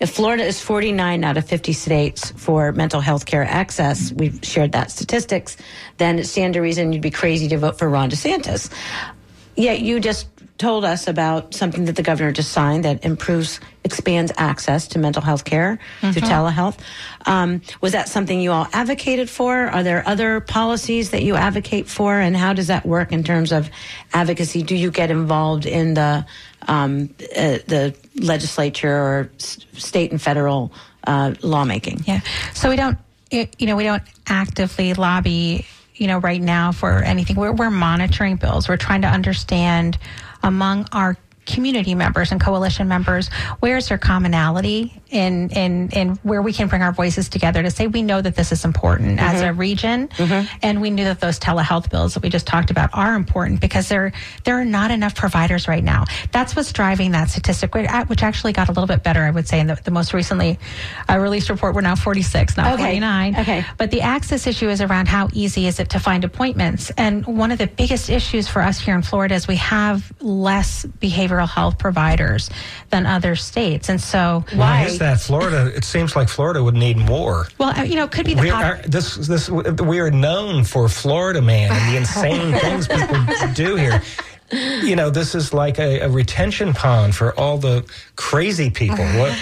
If Florida is 49 out of 50 states for mental health care access, we've shared that statistics, then it stands to reason you'd be crazy to vote for Ron DeSantis. Yet you just told us about something that the governor just signed that improves, expands access to mental health care through telehealth. Um, was that something you all advocated for? Are there other policies that you advocate for? And how does that work in terms of advocacy? Do you get involved in the um, uh, the legislature or s- state and federal uh, lawmaking? Yeah. So we don't, it- you know, we don't actively lobby, you know, right now for anything. We're, we're monitoring bills. We're trying to understand among our community members and coalition members where's there commonality in in in where we can bring our voices together to say we know that this is important as mm-hmm. a region mm-hmm. and we knew that those telehealth bills that we just talked about are important because there there are not enough providers right now that's what's driving that statistic which uh, which actually got a little bit better i would say in the, the most recently uh, released report we're now 46 not Okay. 49 Okay. but the access issue is around how easy is it to find appointments. And one of the biggest issues for us here in Florida is we have less behavioral health providers than other states. And so, Why that? Florida, it seems like Florida would need more. well, uh, you know, it could be the We are, this, this, we are known for Florida man and the insane things people do here. You know, this is like a, a retention pond for all the crazy people. What?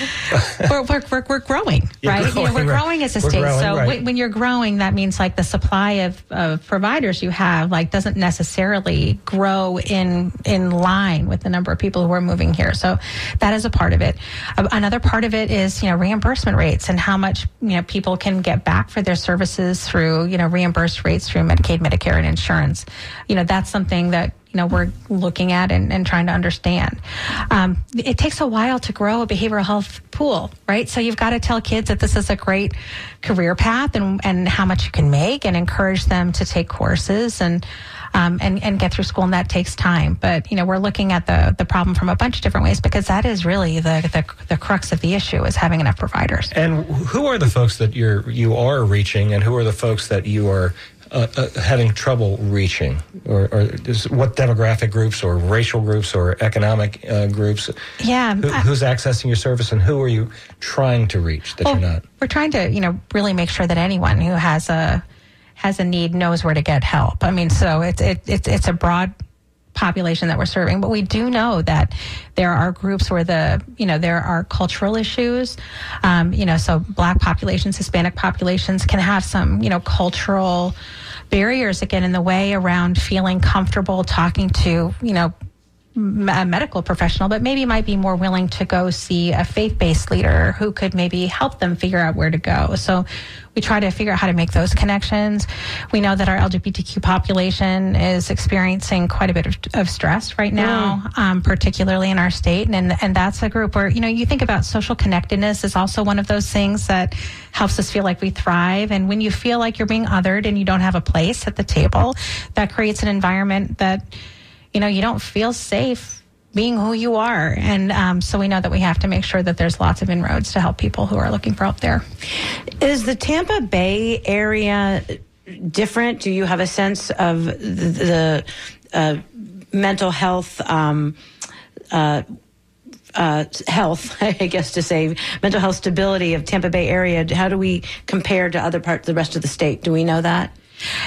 we're, we're, we're, we're growing, You're right? you know, we're right. growing as a state. growing, so right. when, when you're growing, that means like the supply of, of providers you have like doesn't necessarily grow in in line with the number of people who are moving here. So that is a part of it. Uh, Another part of it is you know reimbursement rates and how much you know people can get back for their services through you know reimbursed rates through Medicaid, Medicare, and insurance. You know that's something that you know we're looking at and, and trying to understand. Um, it takes a while to grow a behavioral health pool, right? So you've got to tell kids that this is a great career path and and how much you can make, and encourage them to take courses. And um, and and get through school, and that takes time. But you know, we're looking at the the problem from a bunch of different ways because that is really the the, the crux of the issue is having enough providers. And who are the folks that you're you are reaching, and who are the folks that you are uh, uh, having trouble reaching, or, or is, what demographic groups, or racial groups, or economic uh, groups? Yeah, Who, who's accessing your service, and who are you trying to reach that Well, you're not? We're trying to, you know, really make sure that anyone who has a has a need knows where to get help. I mean, so it's it, it's it's a broad population that we're serving, but we do know that there are groups where the you know there are cultural issues. Um, you know, so black populations, Hispanic populations can have some you know cultural barriers get in the way around feeling comfortable talking to you know a medical professional, but maybe might be more willing to go see a faith based leader who could maybe help them figure out where to go. So we try to figure out how to make those connections. We know that our LGBTQ population is experiencing quite a bit of, of stress right now, um, particularly in our state. And, and that's a group where, you know, you think about social connectedness is also one of those things that helps us feel like we thrive. And when you feel like you're being othered and you don't have a place at the table, that creates an environment that, you know, you don't feel safe being who you are. And um, so we know that we have to make sure that there's lots of inroads to help people who are looking for help there. Is the Tampa Bay area different? Do you have a sense of the, uh, mental health? Um, uh, uh, health, I guess to say, mental health stability of Tampa Bay area. How do we compare to other parts, of the rest of the state? Do we know that?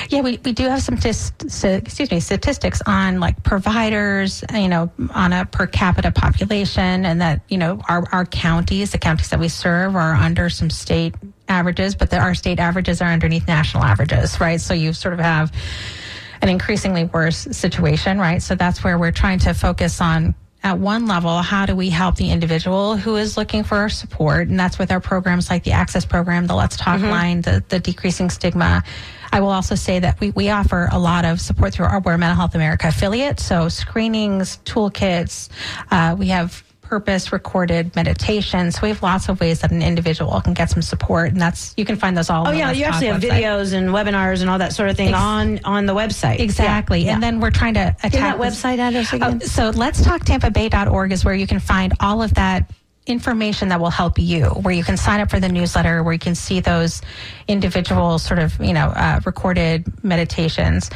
Yeah, we, we do have some tis, st- excuse me statistics on like providers, you know, on a per capita population, and that you know our our counties, the counties that we serve, are under some state averages, but the, our state averages are underneath national averages, right? So you sort of have an increasingly worse situation, right? So that's where we're trying to focus on at one level, how do we help the individual who is looking for support? And that's with our programs like the Access Program, the Let's Talk mm-hmm. line, the, the Decreasing Stigma. I will also say that we, we offer a lot of support through our We're Mental Health America affiliate. So screenings, toolkits, uh, we have purpose recorded meditations. So we have lots of ways that an individual can get some support, and that's you can find those all. Oh yeah, you actually have website. videos and webinars and all that sort of thing Ex- on on the website. Exactly. Yeah, And yeah. then we're trying to attack Give that website address again. Oh, so let's talk tampabay.org is where you can find all of that information that will help you where you can sign up for the newsletter where you can see those individual sort of you know uh, recorded meditations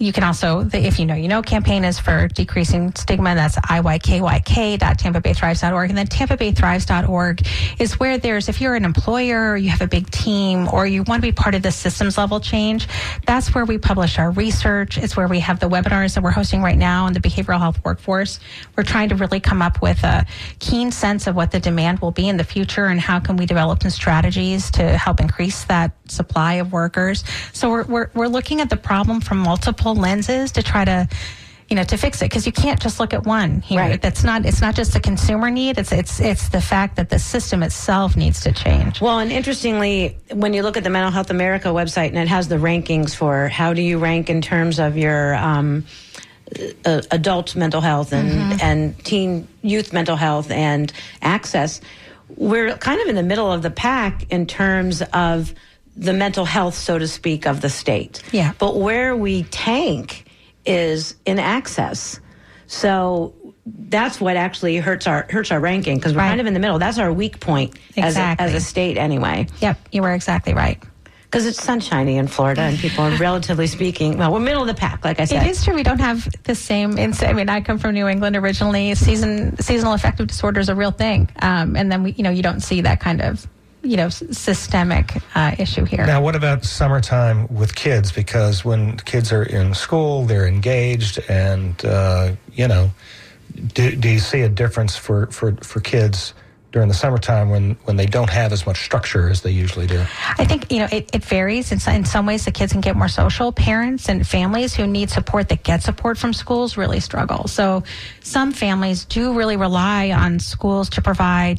you can also, the If You Know You Know campaign is for decreasing stigma. That's iykyk.tampabaythrives.org. And then tampabaythrives.org is where there's, if you're an employer you have a big team or you want to be part of the systems level change, that's where we publish our research. It's where we have the webinars that we're hosting right now on the behavioral health workforce. We're trying to really come up with a keen sense of what the demand will be in the future and how can we develop some strategies to help increase that supply of workers. So we're, we're, we're looking at the problem from multiple lenses to try to you know to fix it because you can't just look at one here. Right. that's not it's not just a consumer need it's it's it's the fact that the system itself needs to change. Well, and interestingly, when you look at the Mental Health America website and it has the rankings for how do you rank in terms of your um, uh, adult mental health and, and teen youth mental health and access, we're kind of in the middle of the pack in terms of the mental health, so to speak, of the state. Yeah. But where we tank is in access. So that's what actually hurts our hurts our ranking because we're Right. kind of in the middle. That's our weak point as a, as a state anyway. yep you were exactly right Because it's sunshiny in Florida and people are relatively speaking, well, we're middle of the pack, like I said. It is true. We don't have the same. I mean, I come from New England originally. Season seasonal affective disorder is a real thing, um, and then we, you know, you don't see that kind of, you know, systemic uh, issue here. Now, what about summertime with kids? Because when kids are in school, they're engaged, and uh, you know, do, do you see a difference for, for, for kids during the summertime when, when they don't have as much structure as they usually do? I think you know it, it varies. In, some- in some ways, the kids can get more social. Parents and families who need support that get support from schools really struggle. So, some families do really rely on schools to provide,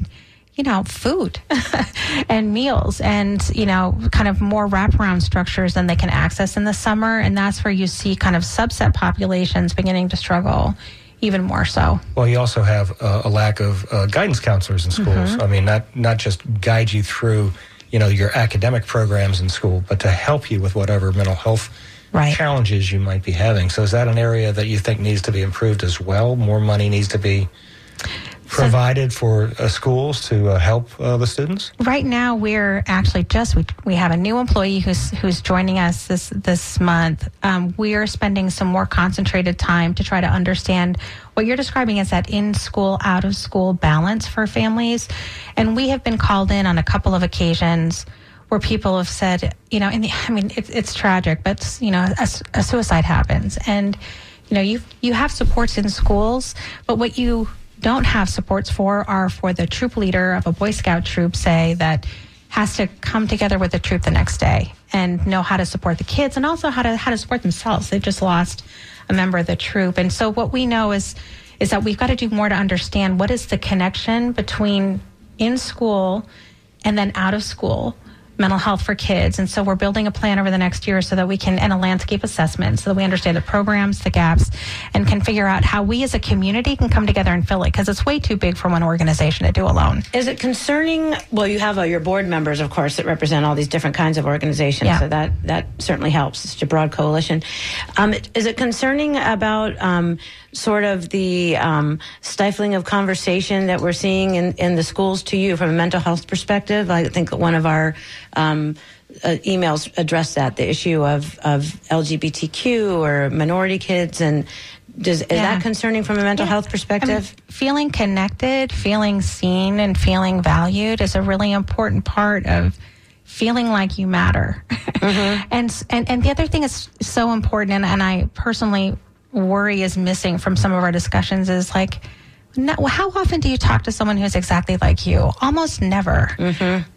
you know, food and meals, and you know, kind of more wraparound structures than they can access in the summer. And that's where you see kind of subset populations beginning to struggle even more so. Well, you also have uh, a lack of uh, guidance counselors in schools. I mean, not not just guide you through, you know, your academic programs in school, but to help you with whatever mental health Right. challenges you might be having. So is that an area that you think needs to be improved as well? More money needs to be provided for uh, schools to uh, help uh, the students? Right now, we're actually just we, we have a new employee who's who's joining us this this month. Um, we are spending some more concentrated time to try to understand what you're describing is that in school out of school balance for families, and we have been called in on a couple of occasions where people have said, you know, in the, I mean, it's it's tragic, but you know, a, a suicide happens, and you know, you you have supports in schools, but what you don't have supports for are for the troop leader of a Boy Scout troop, say, that has to come together with the troop the next day and know how to support the kids and also how to how to support themselves. They've just lost a member of the troop. And so what we know is is that we've got to do more to understand what is the connection between in school and then out of school mental health for kids. And so we're building a plan over the next year so that we can, and a landscape assessment so that we understand the programs, the gaps, and can figure out how we as a community can come together and fill it because it's way too big for one organization to do alone. Is it concerning? Well, you have uh, your board members, of course, that represent all these different kinds of organizations. Yeah. So that that certainly helps. It's a broad coalition. Um, is it concerning about um, sort of the um, stifling of conversation that we're seeing in, in the schools to you from a mental health perspective? I think one of our um, uh, emails addressed that the issue of of LGBTQ or minority kids and. Does, is Yeah. that concerning from a mental health perspective? I mean, feeling connected, feeling seen, and feeling valued is a really important part of feeling like you matter. and, and and the other thing is so important, and, and I personally worry is missing from some of our discussions is like. No, how often do you talk to someone who's exactly like you? Almost never,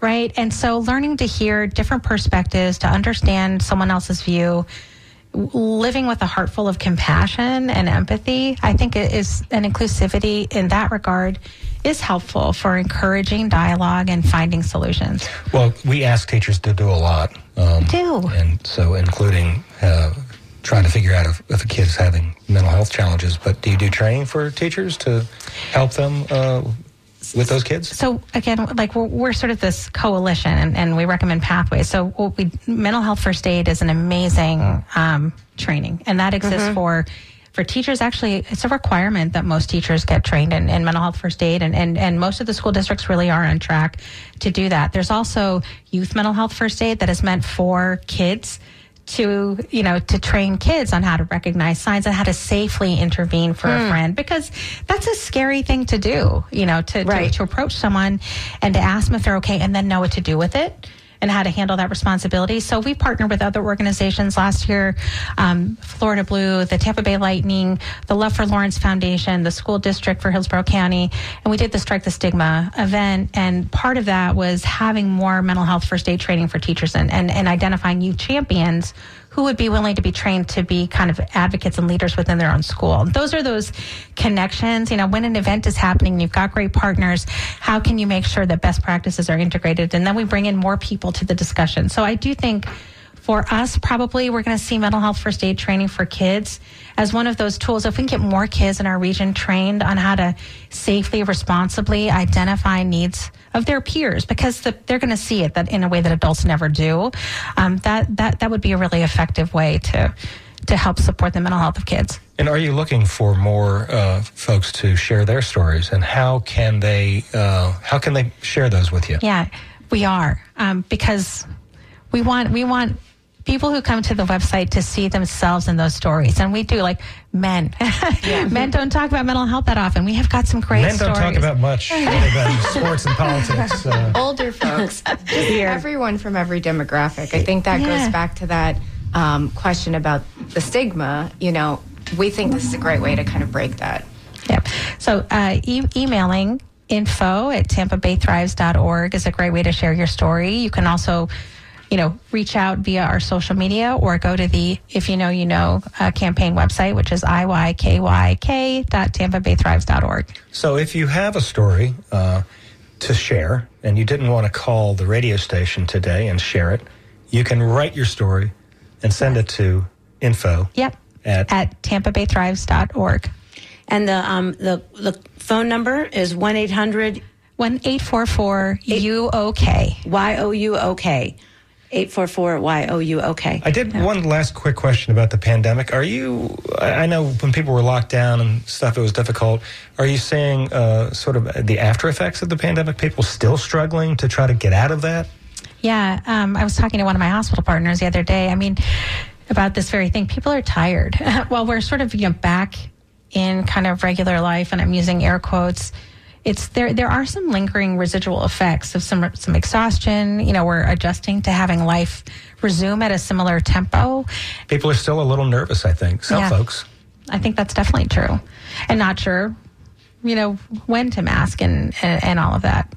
right? And so, learning to hear different perspectives, to understand someone else's view, living with a heart full of compassion and empathy, I think it is an inclusivity in that regard is helpful for encouraging dialogue and finding solutions. Well, we ask teachers to do a lot. Um, Do. And so, including uh, trying to figure out if, if a kid's having mental health challenges. But do you do training for teachers to help them uh, with those kids? So again, like we're, we're sort of this coalition, and, and we recommend pathways. So what we mental health first aid is an amazing um, training, and that exists for for teachers. Actually, it's a requirement that most teachers get trained in, in mental health first aid, and, and and most of the school districts really are on track to do that. There's also youth mental health first aid that is meant for kids to you know to train kids on how to recognize signs and how to safely intervene for a hmm. friend because that's a scary thing to do you know to, Right. to to approach someone and to ask them if they're okay and then know what to do with it and how to handle that responsibility. So we partnered with other organizations last year, um, Florida Blue, the Tampa Bay Lightning, the Love for Lawrence Foundation, the School District for Hillsborough County, and we did the Strike the Stigma event. And part of that was having more mental health first aid training for teachers and, and, and identifying youth champions who would be willing to be trained to be kind of advocates and leaders within their own school. Those are those connections. You know, when an event is happening you've got great partners, how can you make sure that best practices are integrated? And then we bring in more people to the discussion. So I do think for us, probably we're going to see mental health first aid training for kids as one of those tools. If we can get more kids in our region trained on how to safely, responsibly identify needs of their peers, because the, they're going to see it that in a way that adults never do, um, that that that would be a really effective way to to help support the mental health of kids. And are you looking for more uh, folks to share their stories? And how can they uh, how can they share those with you? Yeah, we are um, because we want we want people who come to the website to see themselves in those stories, and we do. Like men, men don't talk about mental health that often. We have got some great stories. Men don't talk about much other than sports and politics. Uh, older folks, just everyone from every demographic. I think that Yeah. goes back to that um, question about the stigma. You know, we think this is a great way to kind of break that. Yep. So uh, e- emailing info at tampabaythrives.org is a great way to share your story. You can also, you know, reach out via our social media or go to the If You Know You Know uh, campaign website, which is iykyk.tampabaythrives.org. so if you have a story uh, to share and you didn't want to call the radio station today and share it, you can write your story and send it to info Yep. at At tampabaythrives.org. And the um the the phone number is one eight hundred 1 844 UOK. Y O U O K. 844-Y-O-U-OK. I did one last quick question about the pandemic. Are you, I I know when people were locked down and stuff, it was difficult. Are you seeing uh, sort of the after effects of the pandemic? People still struggling to try to get out of that? Yeah, um, I was talking to one of my hospital partners the other day. I mean, about this very thing. People are tired. While we're sort of you know back in kind of regular life, and I'm using air quotes. It's there. There are some lingering residual effects of some some exhaustion. You know, we're adjusting to having life resume at a similar tempo. People are still a little nervous, I think. Some Yeah. folks. I think that's definitely true, and not sure, you know, when to mask and and, and all of that.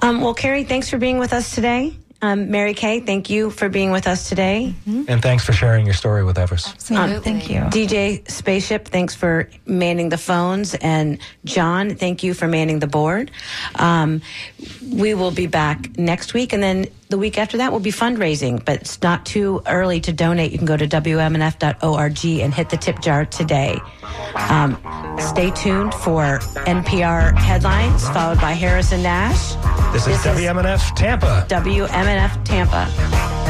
Um, well, Carrie, thanks for being with us today. Um, Mary Kay, thank you for being with us today. And thanks for sharing your story with us. Absolutely. Thank you. DJ Spaceship, thanks for manning the phones. And John, thank you for manning the board. Um, we will be back next week. And then the week after that will be fundraising, but it's not too early to donate. You can go to WMNF.org and hit the tip jar today. Um, stay tuned for NPR headlines, followed by Harrison Nash. This This is- WMNF Tampa. WMNF Tampa.